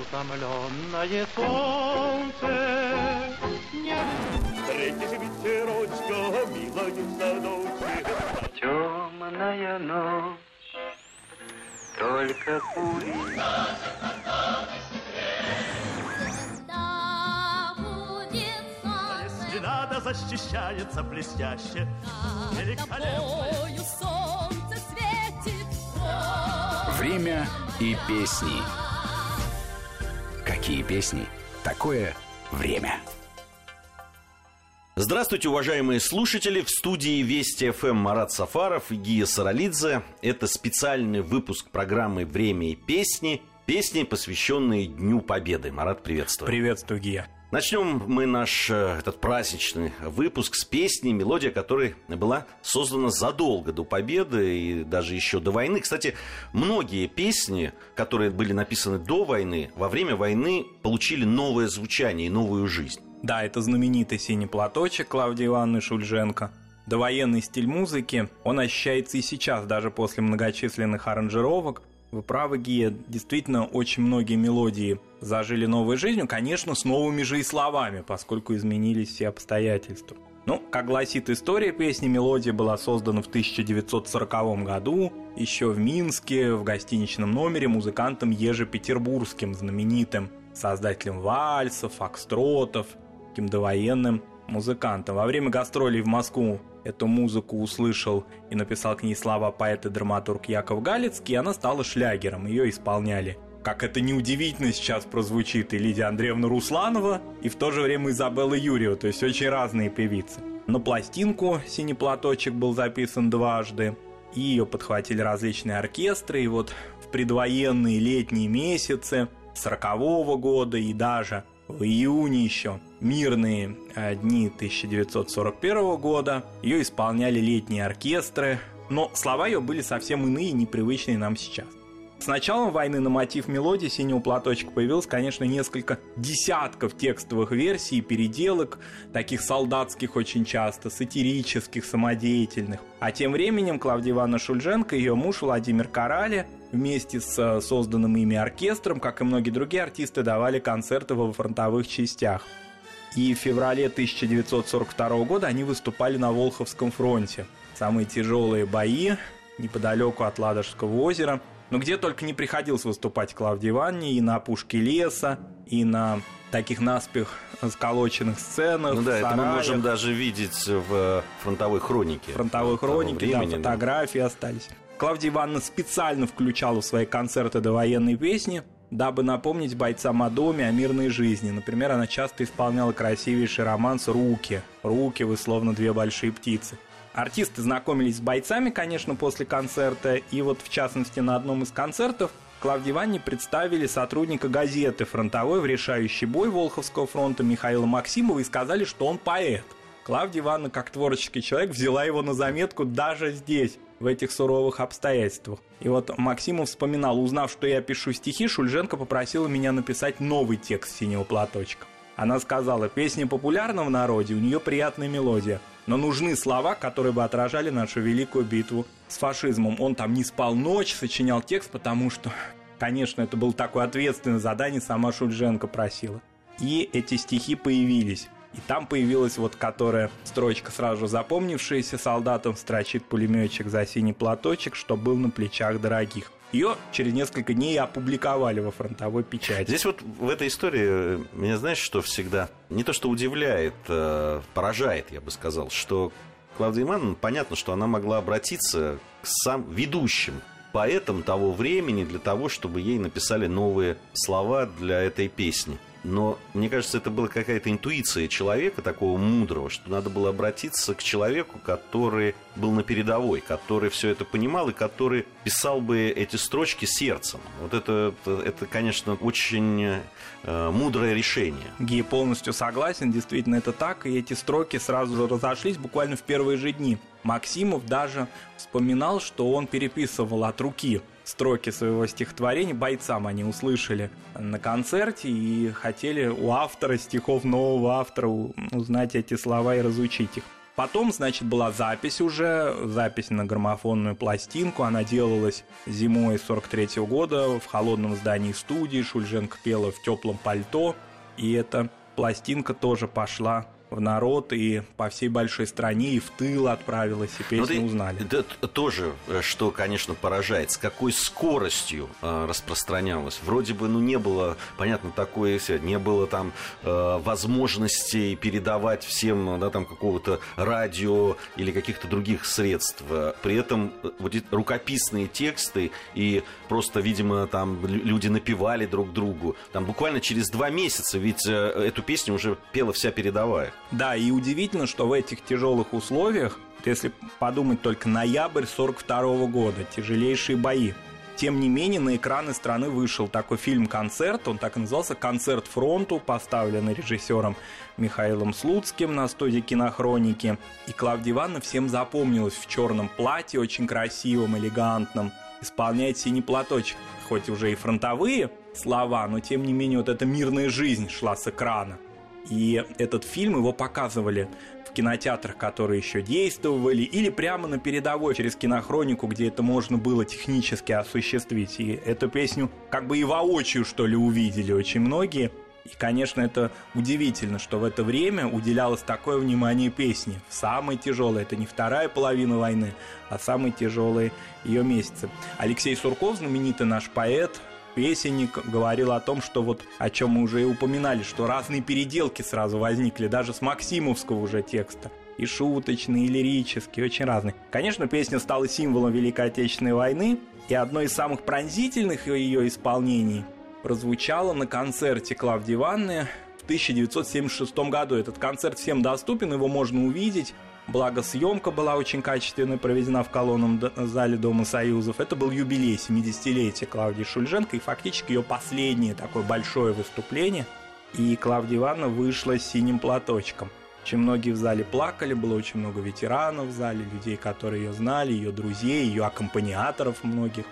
Утомленное солнце не... Встретишь ветерочка, милая в садочке. Темная ночь, только. Если надо, защищается блестяще. Великолепно. Время и песни. Какие песни? Такое время. Здравствуйте, уважаемые слушатели! В студии Вести ФМ Марат Сафаров и Гия Саралидзе. Это специальный выпуск программы «Время и песни». Песни, посвященные Дню Победы. Марат, приветствую. Приветствую, Гия. Начнем мы наш э, этот праздничный выпуск с песни, мелодия которой была создана задолго до победы и даже еще до войны. Кстати, многие песни, которые были написаны до войны, во время войны получили новое звучание и новую жизнь. Да, это знаменитый «Синий платочек» Клавдии Ивановны Шульженко. Довоенный стиль музыки, он ощущается и сейчас, даже после многочисленных аранжировок. Вы правы, Гия, действительно, очень многие мелодии зажили новой жизнью, конечно, с новыми же и словами, поскольку изменились все обстоятельства. Ну, как гласит история песни, мелодия была создана в 1940 году, еще в Минске, в гостиничном номере музыкантом Еже Петербургским, знаменитым создателем вальсов, фокстротов, таким довоенным музыкантом. Во время гастролей в Москву эту музыку услышал и написал к ней слова поэт и драматург Яков Галицкий, и она стала шлягером. Ее исполняли как это неудивительно сейчас прозвучит, и Лидия Андреевна Русланова, и в то же время Изабелла Юрьева, то есть очень разные певицы. На пластинку «Синий платочек» был записан дважды, и ее подхватили различные оркестры, и вот в предвоенные летние месяцы 40 -го года и даже в июне еще мирные э, дни 1941 года ее исполняли летние оркестры, но слова ее были совсем иные, непривычные нам сейчас. С началом войны на мотив мелодии «Синего платочка» появилось, конечно, несколько десятков текстовых версий и переделок, таких солдатских очень часто, сатирических, самодеятельных. А тем временем Клавдия Ивановна Шульженко и ее муж Владимир Карали вместе с э, созданным ими оркестром, как и многие другие артисты, давали концерты во фронтовых частях. И в феврале 1942 года они выступали на Волховском фронте. Самые тяжелые бои неподалеку от Ладожского озера – но где только не приходилось выступать Клавдии Ивановне, и на опушке леса, и на таких наспех сколоченных сценах. Ну да, это мы можем даже видеть в фронтовой хронике. Фронтовой хронике, времени, да, фотографии да. остались. Клавдия Ивановна специально включала в свои концерты довоенные песни, дабы напомнить бойцам о доме, о мирной жизни. Например, она часто исполняла красивейший романс «Руки». «Руки, вы словно две большие птицы». Артисты знакомились с бойцами, конечно, после концерта, и вот в частности на одном из концертов Клавдии Ивановне представили сотрудника газеты «Фронтовой» в решающий бой Волховского фронта Михаила Максимова и сказали, что он поэт. Клавдия Ивановна, как творческий человек, взяла его на заметку даже здесь, в этих суровых обстоятельствах. И вот Максимов вспоминал, узнав, что я пишу стихи, Шульженко попросила меня написать новый текст «Синего платочка». Она сказала, песня популярна в народе, у нее приятная мелодия но нужны слова, которые бы отражали нашу великую битву с фашизмом. Он там не спал ночь, сочинял текст, потому что, конечно, это было такое ответственное задание, сама Шульженко просила. И эти стихи появились. И там появилась вот которая строчка сразу запомнившаяся солдатам строчит пулеметчик за синий платочек, что был на плечах дорогих. Ее через несколько дней опубликовали во фронтовой печати. Здесь вот в этой истории э, меня, знаешь, что всегда не то что удивляет, а поражает, я бы сказал, что Клавдия Ивановна, понятно, что она могла обратиться к сам ведущим поэтам того времени для того, чтобы ей написали новые слова для этой песни но мне кажется, это была какая-то интуиция человека такого мудрого, что надо было обратиться к человеку, который был на передовой, который все это понимал и который писал бы эти строчки сердцем. Вот это, это, конечно, очень э, мудрое решение. Ги полностью согласен, действительно это так, и эти строки сразу же разошлись буквально в первые же дни. Максимов даже вспоминал, что он переписывал от руки строки своего стихотворения бойцам они услышали на концерте и хотели у автора стихов, нового автора, узнать эти слова и разучить их. Потом, значит, была запись уже, запись на граммофонную пластинку. Она делалась зимой 43 -го года в холодном здании студии. Шульженко пела в теплом пальто. И эта пластинка тоже пошла в народ и по всей большой стране, и в тыл отправилась, и песню Ну, ты- узнали. Это тоже, э, что, конечно, поражает, с какой скоростью э, распространялось. Вроде бы, ну, не было, понятно, такое, всё, не было там э, возможностей передавать всем, да, там, какого-то радио или каких-то других средств. Э, При этом э, вот эти рукописные тексты и просто, видимо, там лю- люди напевали друг другу. Там буквально через два месяца, ведь э, эту песню уже пела вся передовая. Да, и удивительно, что в этих тяжелых условиях, если подумать только ноябрь 42 года, тяжелейшие бои. Тем не менее, на экраны страны вышел такой фильм-концерт, он так и назывался «Концерт фронту», поставленный режиссером Михаилом Слуцким на студии кинохроники. И Клавдия Ивановна всем запомнилась в черном платье, очень красивом, элегантном, исполняет синий платочек. Хоть уже и фронтовые слова, но тем не менее вот эта мирная жизнь шла с экрана. И этот фильм его показывали в кинотеатрах, которые еще действовали, или прямо на передовой через кинохронику, где это можно было технически осуществить. И эту песню как бы и воочию, что ли, увидели очень многие. И, конечно, это удивительно, что в это время уделялось такое внимание песне. В самой тяжелой, это не вторая половина войны, а самые тяжелые ее месяцы. Алексей Сурков, знаменитый наш поэт, песенник говорил о том, что вот о чем мы уже и упоминали, что разные переделки сразу возникли, даже с Максимовского уже текста. И шуточные, и лирические, очень разные. Конечно, песня стала символом Великой Отечественной войны, и одно из самых пронзительных ее исполнений прозвучало на концерте Клавдии Ивановны в 1976 году. Этот концерт всем доступен, его можно увидеть. Благо, съемка была очень качественно проведена в колонном зале Дома Союзов. Это был юбилей 70-летия Клавдии Шульженко и фактически ее последнее такое большое выступление. И Клавдия Ивановна вышла с синим платочком. Очень многие в зале плакали, было очень много ветеранов в зале, людей, которые ее знали, ее друзей, ее аккомпаниаторов многих.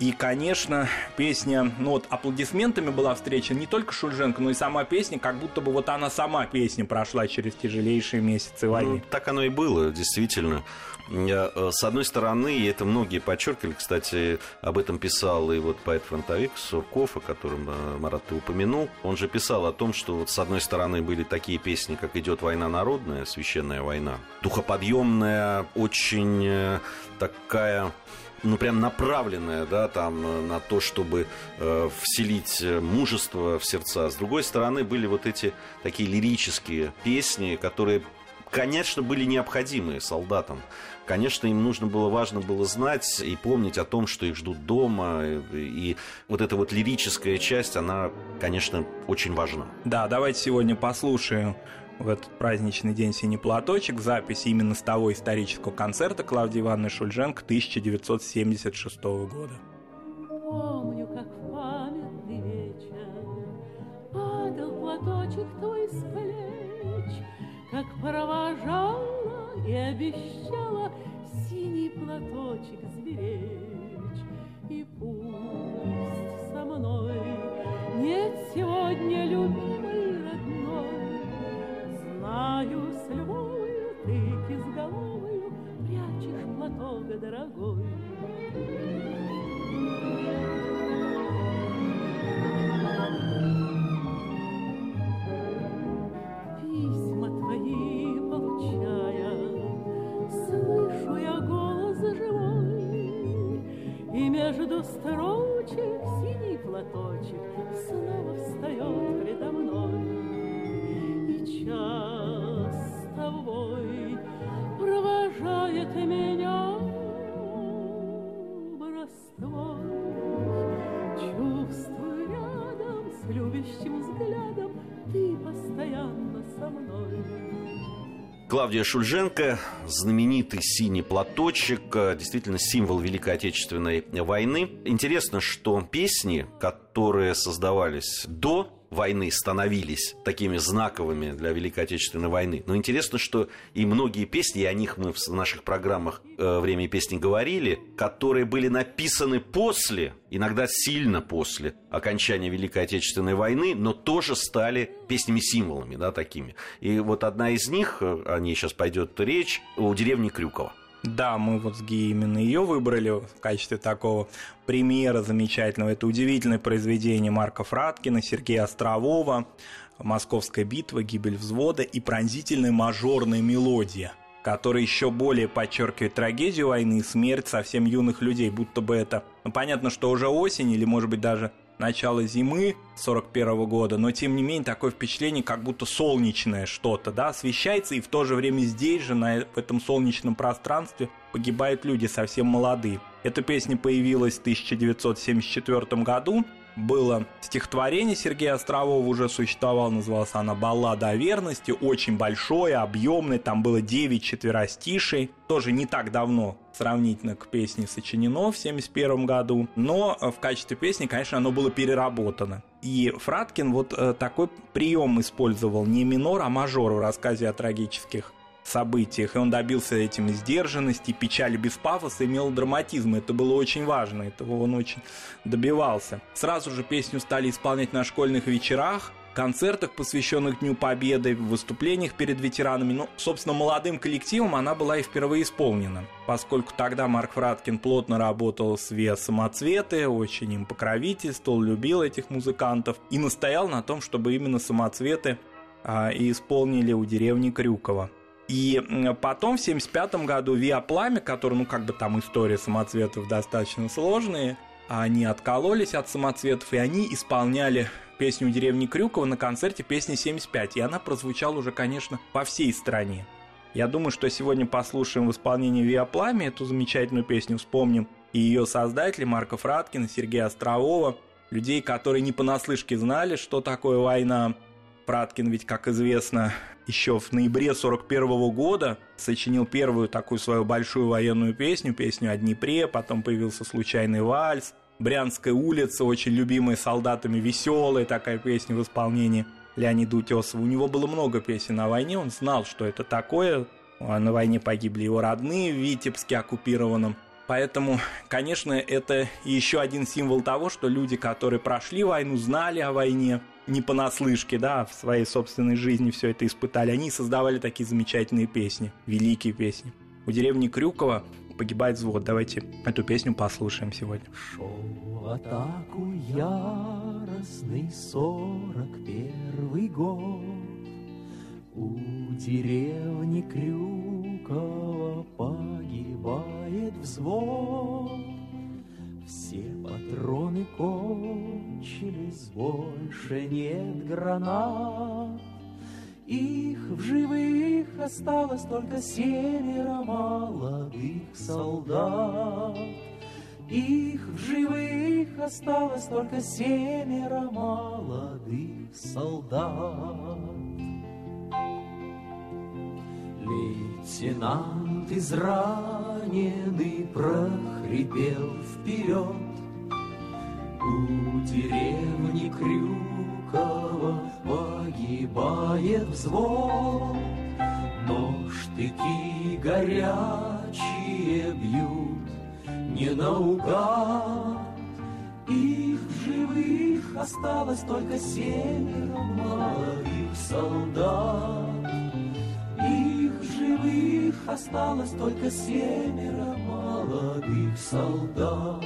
И, конечно, песня, ну вот аплодисментами была встречена не только Шульженко, но и сама песня, как будто бы вот она сама песня прошла через тяжелейшие месяцы войны. Ну, так оно и было, действительно. Э, С одной стороны, и это многие подчеркивали, кстати, об этом писал и вот поэт-фронтовик Сурков, о котором э, Марат ты упомянул. Он же писал о том, что вот с одной стороны были такие песни, как «Идет война народная», «Священная война», духоподъемная, очень э, такая ну, прям направленная, да, там, э, на то, чтобы э, вселить э, мужество в сердца. С другой стороны, были вот эти такие лирические песни, которые, конечно, были необходимы солдатам. Конечно, им нужно было, важно было знать и помнить о том, что их ждут дома. И, вот эта вот лирическая часть, она, конечно, очень важна. Да, давайте сегодня послушаем в этот праздничный день «Синий платочек» запись именно с того исторического концерта Клавдии Ивановны Шульженко 1976 года. Помню, как Клавдия Шульженко, знаменитый синий платочек, э, действительно символ Великой Отечественной войны. Интересно, что песни, которые создавались до войны становились такими знаковыми для Великой Отечественной войны. Но интересно, что и многие песни, и о них мы в наших программах э, «Время и песни» говорили, которые были написаны после, иногда сильно после окончания Великой Отечественной войны, но тоже стали песнями-символами, да, такими. И вот одна из них, э, о ней сейчас пойдет речь, у деревни Крюкова. Да, мы вот с Ги именно ее выбрали в качестве такого примера замечательного. Это удивительное произведение Марка Фраткина, Сергея Острового, «Московская битва», «Гибель взвода» и пронзительная мажорная мелодия которая еще более подчеркивает трагедию войны и смерть совсем юных людей, будто бы это, ну, понятно, что уже осень или, может быть, даже начало зимы 41 года, но тем не менее такое впечатление, как будто солнечное что-то, да, освещается, и в то же время здесь же, на, в этом солнечном пространстве, погибают люди совсем молодые. Эта песня появилась в 1974 году, было стихотворение Сергея Острового, уже существовало, называлась она «Баллада о верности», очень большое, объемное, там было 9 четверостишей, тоже не так давно сравнительно к песне сочинено в 1971 году, но в качестве песни, конечно, оно было переработано. И Фраткин вот э, такой прием использовал не минор, а мажор в рассказе о трагических событиях, и он добился этим сдержанности, печали без пафоса и мелодраматизма. Это было очень важно, этого он очень добивался. Сразу же песню стали исполнять на школьных вечерах, концертах, посвященных Дню Победы, в выступлениях перед ветеранами. Ну, собственно, молодым коллективом она была и впервые исполнена, поскольку тогда Марк Фраткин плотно работал с ВИА «Самоцветы», очень им покровительствовал, любил этих музыкантов и настоял на том, чтобы именно «Самоцветы» а, и исполнили у деревни Крюкова. И потом в 1975 году Виа Пламя, который, ну, как бы там история самоцветов достаточно сложные, они откололись от самоцветов, и они исполняли песню деревни Крюкова на концерте песни 75. И она прозвучала уже, конечно, по всей стране. Я думаю, что сегодня послушаем в исполнении Виа Пламя эту замечательную песню, вспомним и ее создатели Марка Фраткина, Сергея Острового, людей, которые не понаслышке знали, что такое война. Фраткин ведь, как известно, еще в ноябре 41 года сочинил первую такую свою большую военную песню, песню о Днепре, потом появился «Случайный вальс», «Брянская улица», очень любимая солдатами, веселая такая песня в исполнении Леонида Утесова. У него было много песен о войне, он знал, что это такое. А на войне погибли его родные в Витебске оккупированном. Поэтому, конечно, это еще один символ того, что люди, которые прошли войну, знали о войне, не понаслышке, да, в своей собственной жизни все это испытали. Они создавали такие замечательные песни, великие песни. У деревни Крюкова погибает взвод. Давайте эту песню послушаем сегодня. Шел в атаку яростный сорок первый год. У деревни Крюкова погибает взвод. Все патроны кончились, больше нет гранат. Их в живых осталось только семеро молодых солдат. Их в живых осталось только семеро молодых солдат. Лейтенант израненный прохрипел вперед. У деревни Крюкова погибает взвод. Но штыки горячие бьют не наугад. Их живых осталось только семеро молодых солдат осталось только семеро молодых солдат.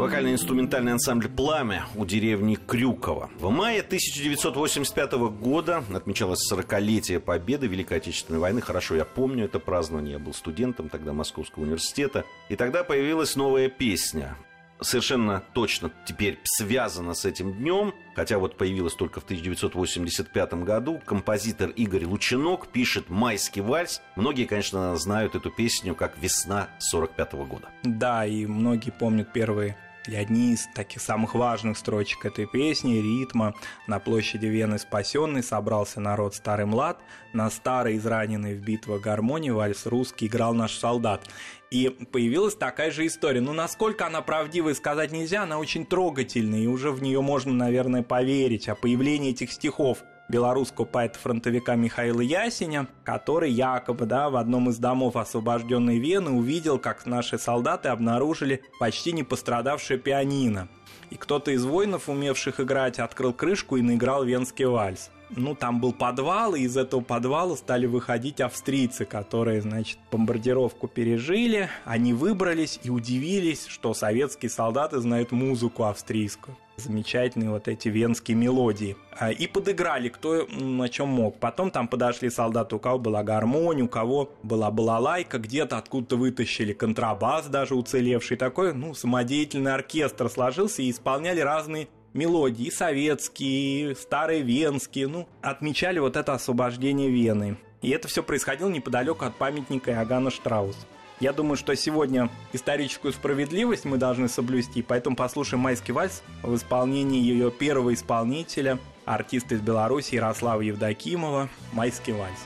Вокально-инструментальный ансамбль «Пламя» у деревни Крюкова. В мае 1985 года отмечалось 40-летие победы Великой Отечественной войны. Хорошо, я помню это празднование. Я был студентом тогда Московского университета. И тогда появилась новая песня совершенно точно теперь связана с этим днем, хотя вот появилась только в 1985 году. Композитор Игорь Лучинок пишет «Майский вальс». Многие, конечно, знают эту песню как «Весна 45 года». Да, и многие помнят первые или одни из таких самых важных строчек этой песни, ритма. На площади Вены спасенный собрался народ старый млад, на старой израненной в битвах гармонии вальс русский играл наш солдат. И появилась такая же история. Ну, насколько она правдивая, сказать нельзя, она очень трогательная, и уже в нее можно, наверное, поверить. О появлении этих стихов белорусского поэта-фронтовика Михаила Ясеня, который якобы да, в одном из домов освобожденной Вены увидел, как наши солдаты обнаружили почти не пострадавшее пианино. И кто-то из воинов, умевших играть, открыл крышку и наиграл венский вальс ну, там был подвал, и из этого подвала стали выходить австрийцы, которые, значит, бомбардировку пережили, они выбрались и удивились, что советские солдаты знают музыку австрийскую. Замечательные вот эти венские мелодии. А, и подыграли, кто на чем мог. Потом там подошли солдаты, у кого была гармония, у кого была балалайка, где-то откуда-то вытащили контрабас даже уцелевший. Такой, ну, самодеятельный оркестр сложился и исполняли разные мелодии советские, старые венские, ну, отмечали вот это освобождение Вены. И это все происходило неподалеку от памятника Иоганна Штраус. Я думаю, что сегодня историческую справедливость мы должны соблюсти, поэтому послушаем «Майский вальс» в исполнении ее первого исполнителя, артиста из Беларуси Ярослава Евдокимова «Майский вальс».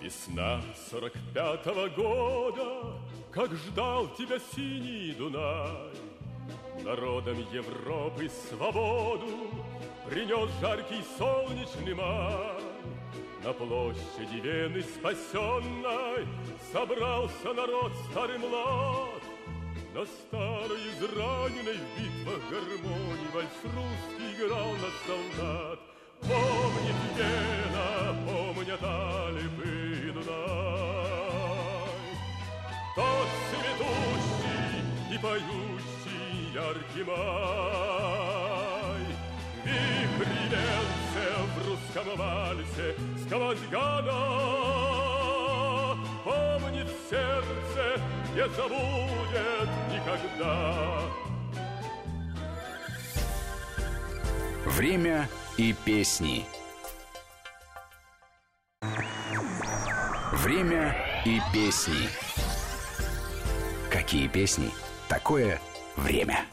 Весна сорок пятого года, как ждал тебя синий Дунай, Народам Европы свободу Принес жаркий солнечный май. На площади Вены спасенной Собрался народ старый млад. На старой израненной в битвах гармонии Вальс русский играл на солдат. Помнит Вена, помнят Альпы и Дунай. Тот цветущий и поющий яркий май. Вихри венце в русском вальсе сквозь года Помнит сердце, не забудет никогда. Время и песни. Время и песни. Какие песни? Такое время.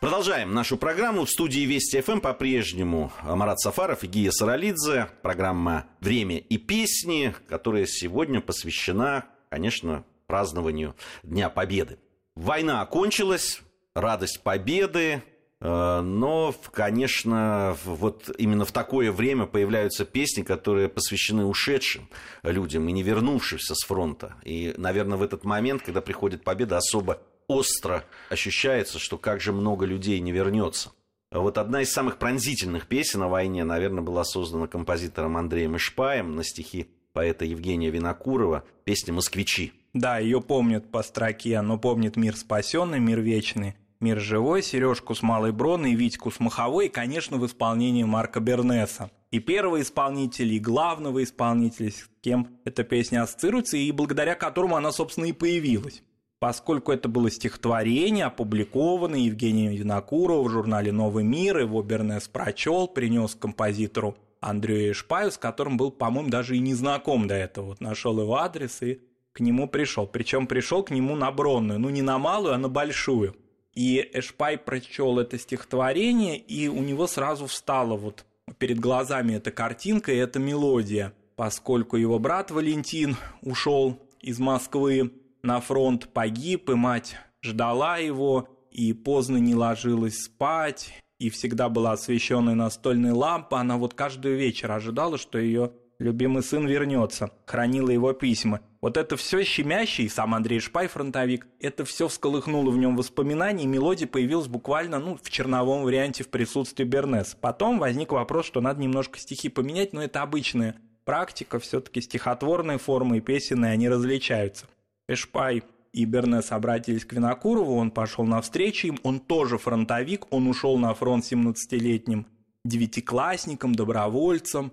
Продолжаем нашу программу. В студии Вести ФМ по-прежнему Марат Сафаров и Гия Саралидзе. Программа «Время и песни», которая сегодня посвящена, конечно, празднованию Дня Победы. Война окончилась, радость победы, э, но, конечно, вот именно в такое время появляются песни, которые посвящены ушедшим людям и не вернувшимся с фронта. И, наверное, в этот момент, когда приходит победа, особо остро ощущается, что как же много людей не вернется. Вот одна из самых пронзительных песен о войне, наверное, была создана композитором Андреем Ишпаем на стихи поэта Евгения Винокурова, песня «Москвичи». Да, ее помнят по строке, но помнит мир спасенный, мир вечный, мир живой, Сережку с Малой Броной, Витьку с Маховой и, конечно, в исполнении Марка Бернеса. И первого исполнителя, и главного исполнителя, с кем эта песня ассоциируется, и благодаря которому она, собственно, и появилась поскольку это было стихотворение, опубликованное Евгением Винокуровым в журнале «Новый мир», его Бернес прочел, принес композитору Андрею Эшпаю, с которым был, по-моему, даже и не знаком до этого. Вот нашел его адрес и к нему пришел. Причем пришел к нему на бронную, ну не на малую, а на большую. И Эшпай прочел это стихотворение, и у него сразу встала вот перед глазами эта картинка и эта мелодия, поскольку его брат Валентин ушел из Москвы на фронт погиб, и мать ждала его, и поздно не ложилась спать, и всегда была освещенная настольная лампа. Она вот каждый вечер ожидала, что ее любимый сын вернется, хранила его письма. Вот это все щемящий, сам Андрей Шпай, фронтовик, это все всколыхнуло в нем воспоминания, и мелодия появилась буквально ну, в черновом варианте в присутствии Бернес. Потом возник вопрос, что надо немножко стихи поменять, но это обычная практика, все-таки стихотворные формы и песенные, они различаются. Эшпай и Бернес обратились к Винокурову, он пошел навстречу им, он тоже фронтовик, он ушел на фронт 17-летним девятиклассником, добровольцем,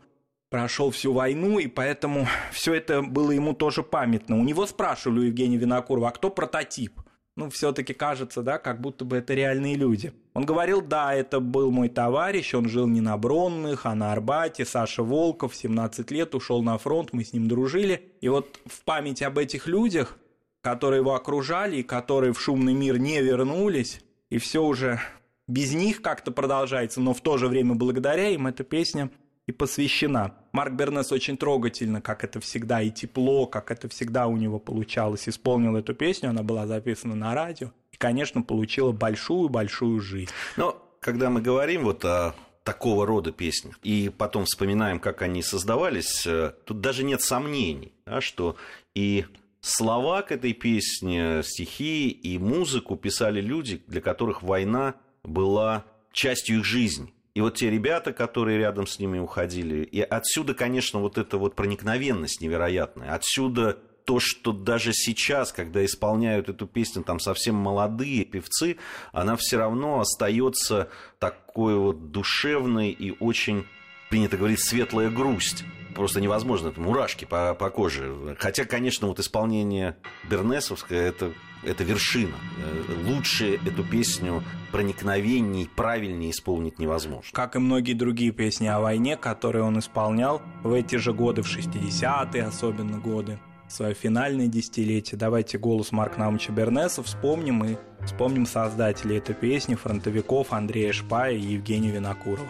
прошел всю войну, и поэтому все это было ему тоже памятно. У него спрашивали у Евгения Винокурова, а кто прототип? Ну, все-таки кажется, да, как будто бы это реальные люди. Он говорил, да, это был мой товарищ, он жил не на Бронных, а на Арбате, Саша Волков, 17 лет, ушел на фронт, мы с ним дружили. И вот в память об этих людях которые его окружали и которые в шумный мир не вернулись, и все уже без них как-то продолжается, но в то же время благодаря им эта песня и посвящена. Марк Бернес очень трогательно, как это всегда, и тепло, как это всегда у него получалось, исполнил эту песню, она была записана на радио, и, конечно, получила большую-большую жизнь. Но когда мы говорим вот о такого рода песнях, и потом вспоминаем, как они создавались, э, тут даже нет сомнений, да, что и слова к этой песне, стихи и музыку писали люди, для которых война была частью их жизни. И вот те ребята, которые рядом с ними уходили, и отсюда, конечно, вот эта вот проникновенность невероятная. Отсюда то, что даже сейчас, когда исполняют эту песню там совсем молодые певцы, она все равно остается такой вот душевной и очень, принято говорить, светлая грусть просто невозможно, это мурашки по, по коже. Хотя, конечно, вот исполнение Бернесовское это, это вершина. Э, лучше эту песню проникновенней, правильнее исполнить невозможно. Как и многие другие песни о войне, которые он исполнял в эти же годы, в 60-е особенно годы, свое финальное десятилетие. Давайте голос Марка Наумовича Бернеса вспомним и вспомним создателей этой песни, фронтовиков Андрея Шпая и Евгения Винокурова.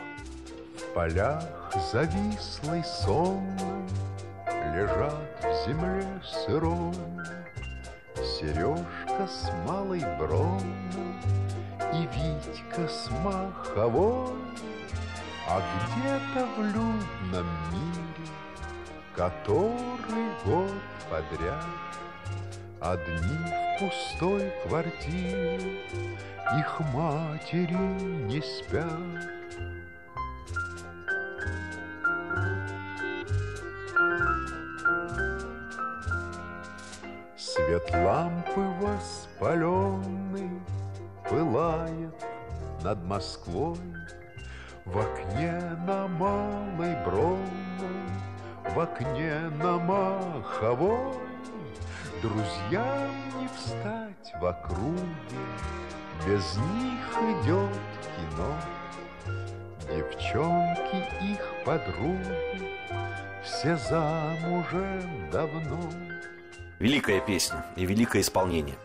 В полях завислой сонной Лежат в земле сырой Сережка с малой бронной И Витька с маховой. А где-то в людном мире Который год подряд Одни в пустой квартире Их матери не спят Свет лампы воспаленный Пылает над Москвой. В окне на Малой Бронной В окне на Маховой Друзьям не встать в округе. Без них идет кино. Девчонки их подруги Все замужем давно великая песня и великое исполнение.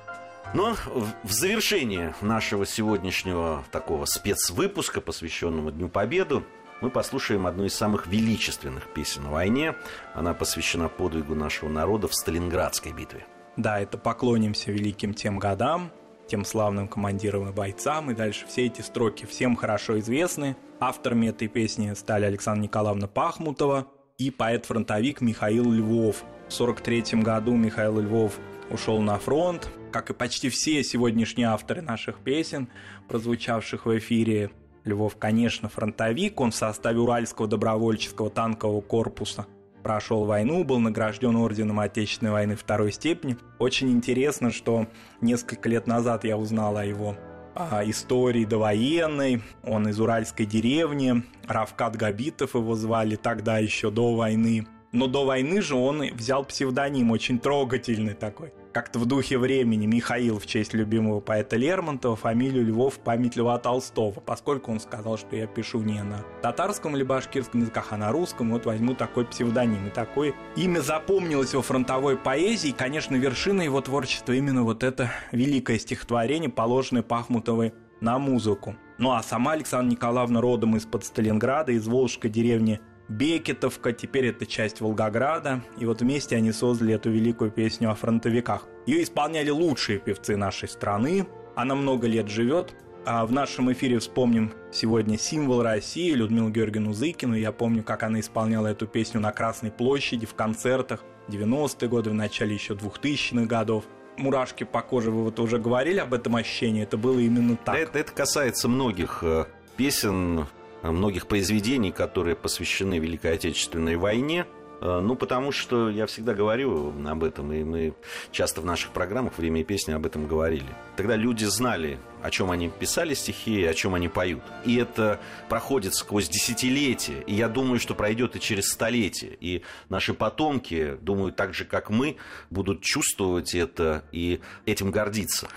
Но в завершение нашего сегодняшнего такого спецвыпуска, посвященного Дню Победы, мы послушаем одну из самых величественных песен о войне. Она посвящена подвигу нашего народа в Сталинградской битве. Да, это поклонимся великим тем годам, тем славным командирам и бойцам. И дальше все эти строки всем хорошо известны. Авторами этой песни стали Александра Николаевна Пахмутова и поэт-фронтовик Михаил Львов – в 1943 году Михаил Львов ушел на фронт, как и почти все сегодняшние авторы наших песен, прозвучавших в эфире. Львов, конечно, фронтовик, он в составе Уральского добровольческого танкового корпуса прошел войну, был награжден орденом Отечественной войны второй степени. Очень интересно, что несколько лет назад я узнал о его а, истории довоенной. Он из уральской деревни, Равкат Габитов его звали тогда еще до войны. Но до войны же он взял псевдоним, очень трогательный такой. Как-то в духе времени Михаил в честь любимого поэта Лермонтова, фамилию Львов в память Льва Толстого, поскольку он сказал, что я пишу не на татарском или башкирском языках, а на русском, вот возьму такой псевдоним. И такое имя запомнилось во фронтовой поэзии, и, конечно, вершина его творчества именно вот это великое стихотворение, положенное Пахмутовой на музыку. Ну а сама Александра Николаевна родом из-под Сталинграда, из Волжской деревни Бекетовка, теперь это часть Волгограда, и вот вместе они создали эту великую песню о фронтовиках. Ее исполняли лучшие певцы нашей страны, она много лет живет. А в нашем эфире вспомним сегодня символ России Людмилу Георгиевну Зыкину. Я помню, как она исполняла эту песню на Красной площади в концертах 90-е годы, в начале еще 2000-х годов мурашки по коже, вы вот уже говорили об этом ощущении, это было именно так. Это, это касается многих э, песен многих произведений, которые посвящены Великой Отечественной войне. Э, ну, потому что я всегда говорю об этом, и мы часто в наших программах «Время и песни» об этом говорили. Тогда люди знали, о чем они писали стихи о чем они поют. И это проходит сквозь десятилетия, и я думаю, что пройдет и через столетия. И наши потомки, думаю, так же, как мы, будут чувствовать это и этим гордиться.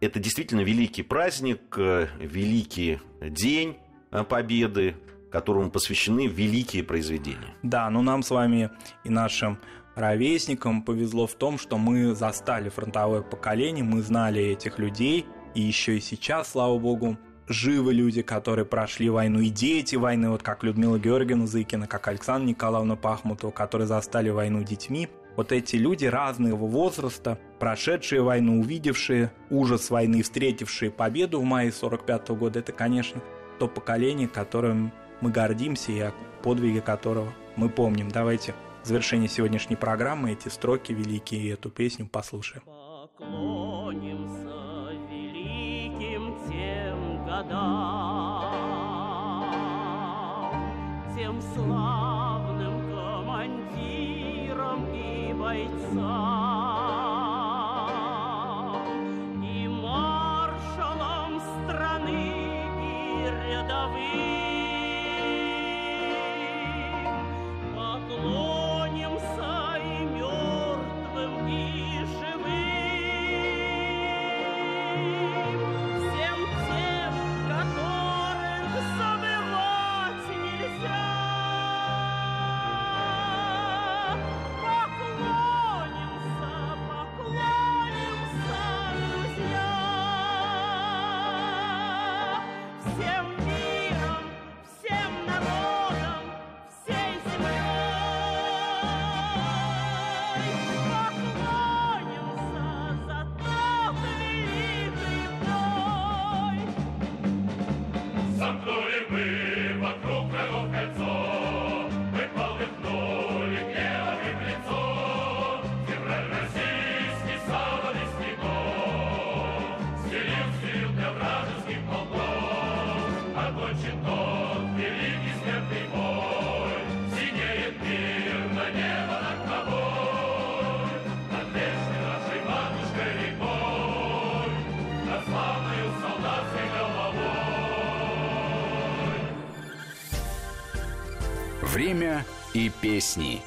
Это действительно великий праздник, э, великий день, Э, победы, которому посвящены великие произведения. Да, но нам с вами и нашим ровесникам повезло в том, что мы застали фронтовое поколение, мы знали этих людей, И еще и сейчас, слава богу, живы люди, которые прошли войну, и дети войны, вот как Людмила Георгиевна Зыкина, как Александра Николаевна Пахмутова, которые застали войну детьми. Вот эти люди разного возраста, прошедшие войну, увидевшие ужас войны, встретившие победу в мае 45 года, это, конечно, то поколение, которым мы гордимся и о подвиге которого мы помним. Давайте в завершение сегодняшней программы эти строки великие и эту песню послушаем. Поклонимся великим тем годам, тем славным командирам и бойцам, Время и песни.